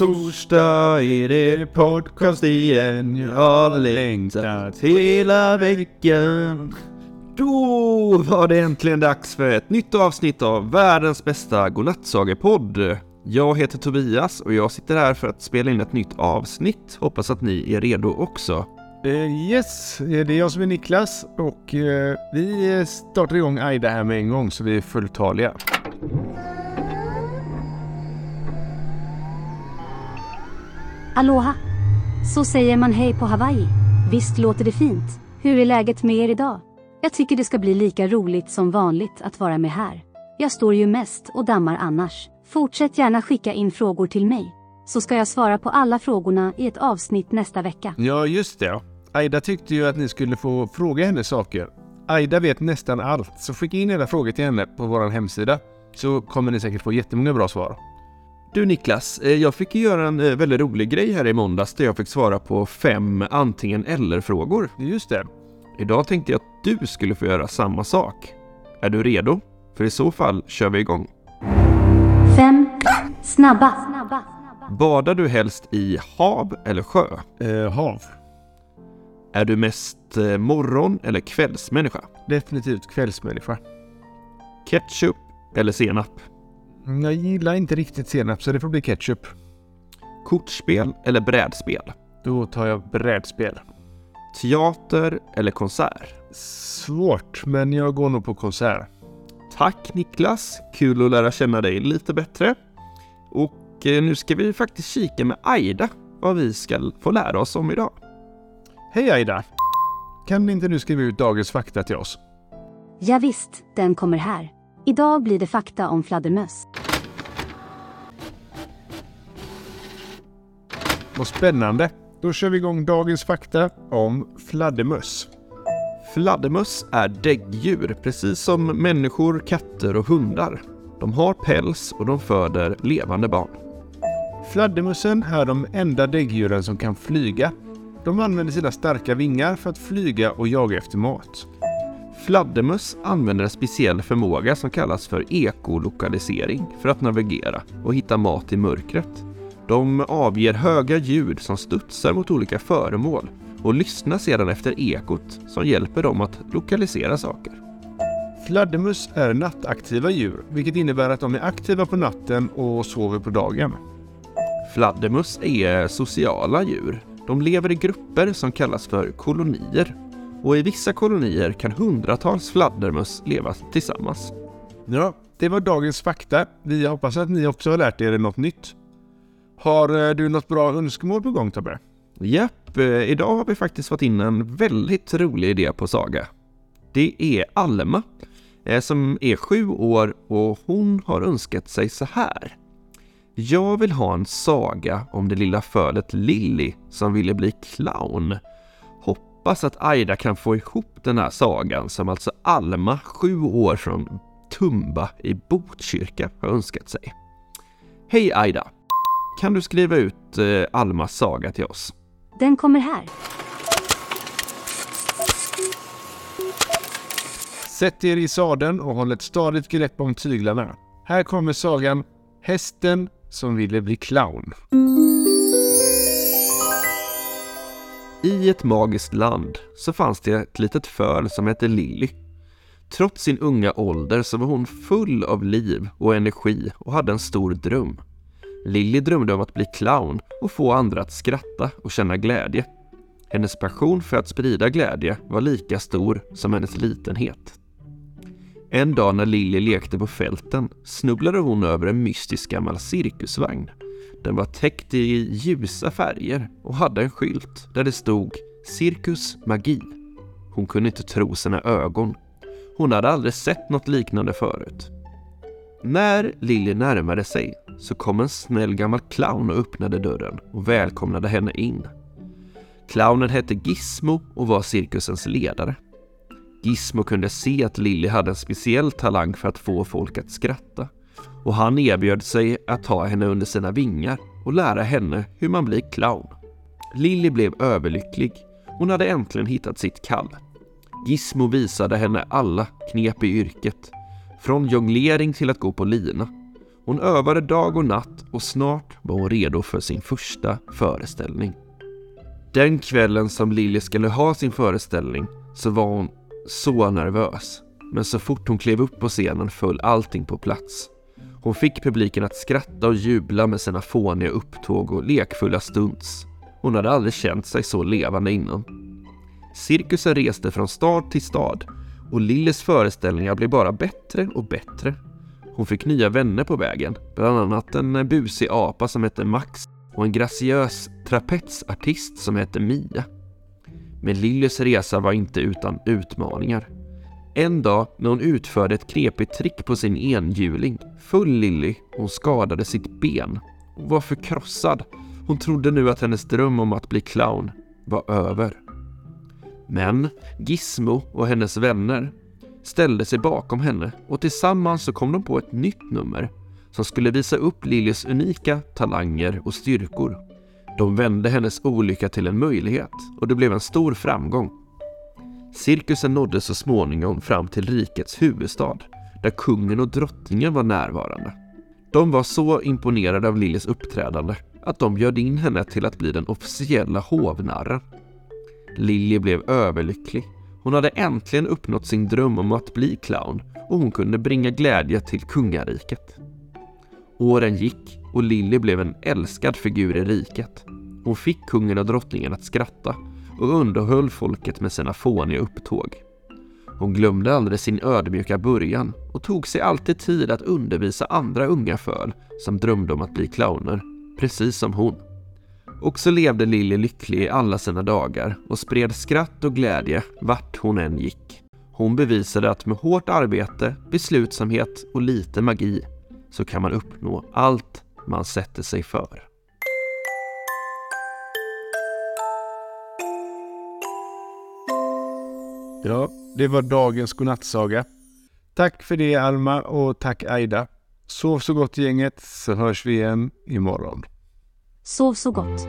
torsdag är det podcast igen. Jag har längtat hela veckan. Då var det äntligen dags för ett nytt avsnitt av världens bästa godnattsagepodd. Jag heter Tobias och jag sitter här för att spela in ett nytt avsnitt. Hoppas att ni är redo också. Uh, yes, eh, det är jag som är Niklas och uh, vi startar igång Aida här med en gång så vi är fulltaliga. Aloha! Så säger man hej på Hawaii. Visst låter det fint? Hur är läget med er idag? Jag tycker det ska bli lika roligt som vanligt att vara med här. Jag står ju mest och dammar annars. Fortsätt gärna skicka in frågor till mig. Så ska jag svara på alla frågorna i ett avsnitt nästa vecka. Ja, just det. Aida tyckte ju att ni skulle få fråga henne saker. Aida vet nästan allt, så skicka in era frågor till henne på vår hemsida. Så kommer ni säkert få jättemånga bra svar. Du Niklas, eh, jag fick ju göra en eh, väldigt rolig grej här i måndags där jag fick svara på fem antingen eller-frågor. Just det. Idag tänkte jag att du skulle få göra samma sak. Är du redo? För i så fall kör vi igång. Fem snabba. Badar du helst i hav eller sjö? Eh, hav. Är du mest eh, morgon eller kvällsmänniska? Definitivt kvällsmänniska. Ketchup eller senap? Mm, Jag gillar inte riktigt senap så det får bli ketchup. Kortspel eller brädspel? Då tar jag brädspel. Teater eller konsert? Svårt, men jag går nog på konsert. Tack Niklas, kul att lära känna dig lite bättre. Och eh, nu ska vi faktiskt kika med Aida vad vi ska få lära oss om idag. Hej Aida! Kan inte du skriva ut dagens fakta till oss? Ja, visst, den kommer här. Idag blir det fakta om fladdermöss. Vad spännande! Då kör vi igång dagens fakta om fladdermöss. Fladdermöss är däggdjur, precis som människor, katter och hundar. De har päls och de föder levande barn. Fladdermössen är de enda däggdjuren som kan flyga. De använder sina starka vingar för att flyga och jaga efter mat. Fladdermöss använder en speciell förmåga som kallas för ekolokalisering för att navigera och hitta mat i mörkret. De avger höga ljud som studsar mot olika föremål och lyssnar sedan efter ekot som hjälper dem att lokalisera saker. Fladdermöss är nattaktiva djur, vilket innebär att de är aktiva på natten och sover på dagen. Fladdermöss är sociala djur. De lever i grupper som kallas för kolonier. Och i vissa kolonier kan hundratals fladdermöss leva tillsammans. Ja, det var dagens fakta. Vi hoppas att ni också har lärt er något nytt. Har eh, du något bra önskemål på gång Tobbe? Japp, eh, idag har vi faktiskt fått in en väldigt rolig idé på saga. Det är Alma eh, som är sju år och hon har önskat sig så här. Jag vill ha en saga om det lilla fölet Lilly som ville bli clown. Hoppas att Aida kan få ihop den här sagan som alltså Alma, sju år från Tumba i Botkyrka, har önskat sig. Hej Aida! Kan du skriva ut eh, Almas saga till oss? Den kommer här. Sätt er i sadeln och håll ett stadigt grepp om tyglarna. Här kommer sagan Hästen som ville bli clown. I ett magiskt land så fanns det ett litet föl som hette Lilly. Trots sin unga ålder så var hon full av liv och energi och hade en stor dröm. Lilly drömde om att bli clown och få andra att skratta och känna glädje. Hennes passion för att sprida glädje var lika stor som hennes litenhet. En dag när Lilly lekte på fälten snubblade hon över en mystisk gammal cirkusvagn. Den var täckt i ljusa färger och hade en skylt där det stod Cirkus Magi. Hon kunde inte tro sina ögon. Hon hade aldrig sett något liknande förut. När Lilly närmade sig så kom en snäll gammal clown och öppnade dörren och välkomnade henne in. Clownen hette Gizmo och var cirkusens ledare. Gizmo kunde se att Lilly hade en speciell talang för att få folk att skratta och han erbjöd sig att ta henne under sina vingar och lära henne hur man blir clown. Lilly blev överlycklig. Hon hade äntligen hittat sitt kall. Gizmo visade henne alla knep i yrket. Från jonglering till att gå på lina. Hon övade dag och natt och snart var hon redo för sin första föreställning. Den kvällen som Lilly skulle ha sin föreställning så var hon så nervös. Men så fort hon klev upp på scenen föll allting på plats. Hon fick publiken att skratta och jubla med sina fåniga upptåg och lekfulla stunts. Hon hade aldrig känt sig så levande innan. Cirkusen reste från stad till stad och Lilles föreställningar blev bara bättre och bättre. Hon fick nya vänner på vägen, bland annat en busig apa som hette Max och en graciös trapetsartist som hette Mia. Men Lillys resa var inte utan utmaningar. En dag när hon utförde ett knepigt trick på sin enhjuling föll Lilly och skadade sitt ben. Hon var förkrossad. Hon trodde nu att hennes dröm om att bli clown var över. Men Gizmo och hennes vänner ställde sig bakom henne och tillsammans så kom de på ett nytt nummer som skulle visa upp Lillys unika talanger och styrkor. De vände hennes olycka till en möjlighet och det blev en stor framgång. Cirkusen nådde så småningom fram till rikets huvudstad där kungen och drottningen var närvarande. De var så imponerade av Lillys uppträdande att de bjöd in henne till att bli den officiella hovnarren. Lilly blev överlycklig. Hon hade äntligen uppnått sin dröm om att bli clown och hon kunde bringa glädje till kungariket. Åren gick och Lilly blev en älskad figur i riket. Hon fick kungen och drottningen att skratta och underhöll folket med sina fåniga upptåg. Hon glömde aldrig sin ödmjuka början och tog sig alltid tid att undervisa andra unga föl som drömde om att bli clowner, precis som hon. Och så levde Lilly lycklig i alla sina dagar och spred skratt och glädje vart hon än gick. Hon bevisade att med hårt arbete, beslutsamhet och lite magi så kan man uppnå allt man sätter sig för. Ja, det var dagens godnattsaga. Tack för det Alma och tack Aida. Sov så gott gänget så hörs vi igen imorgon. Sov så gott.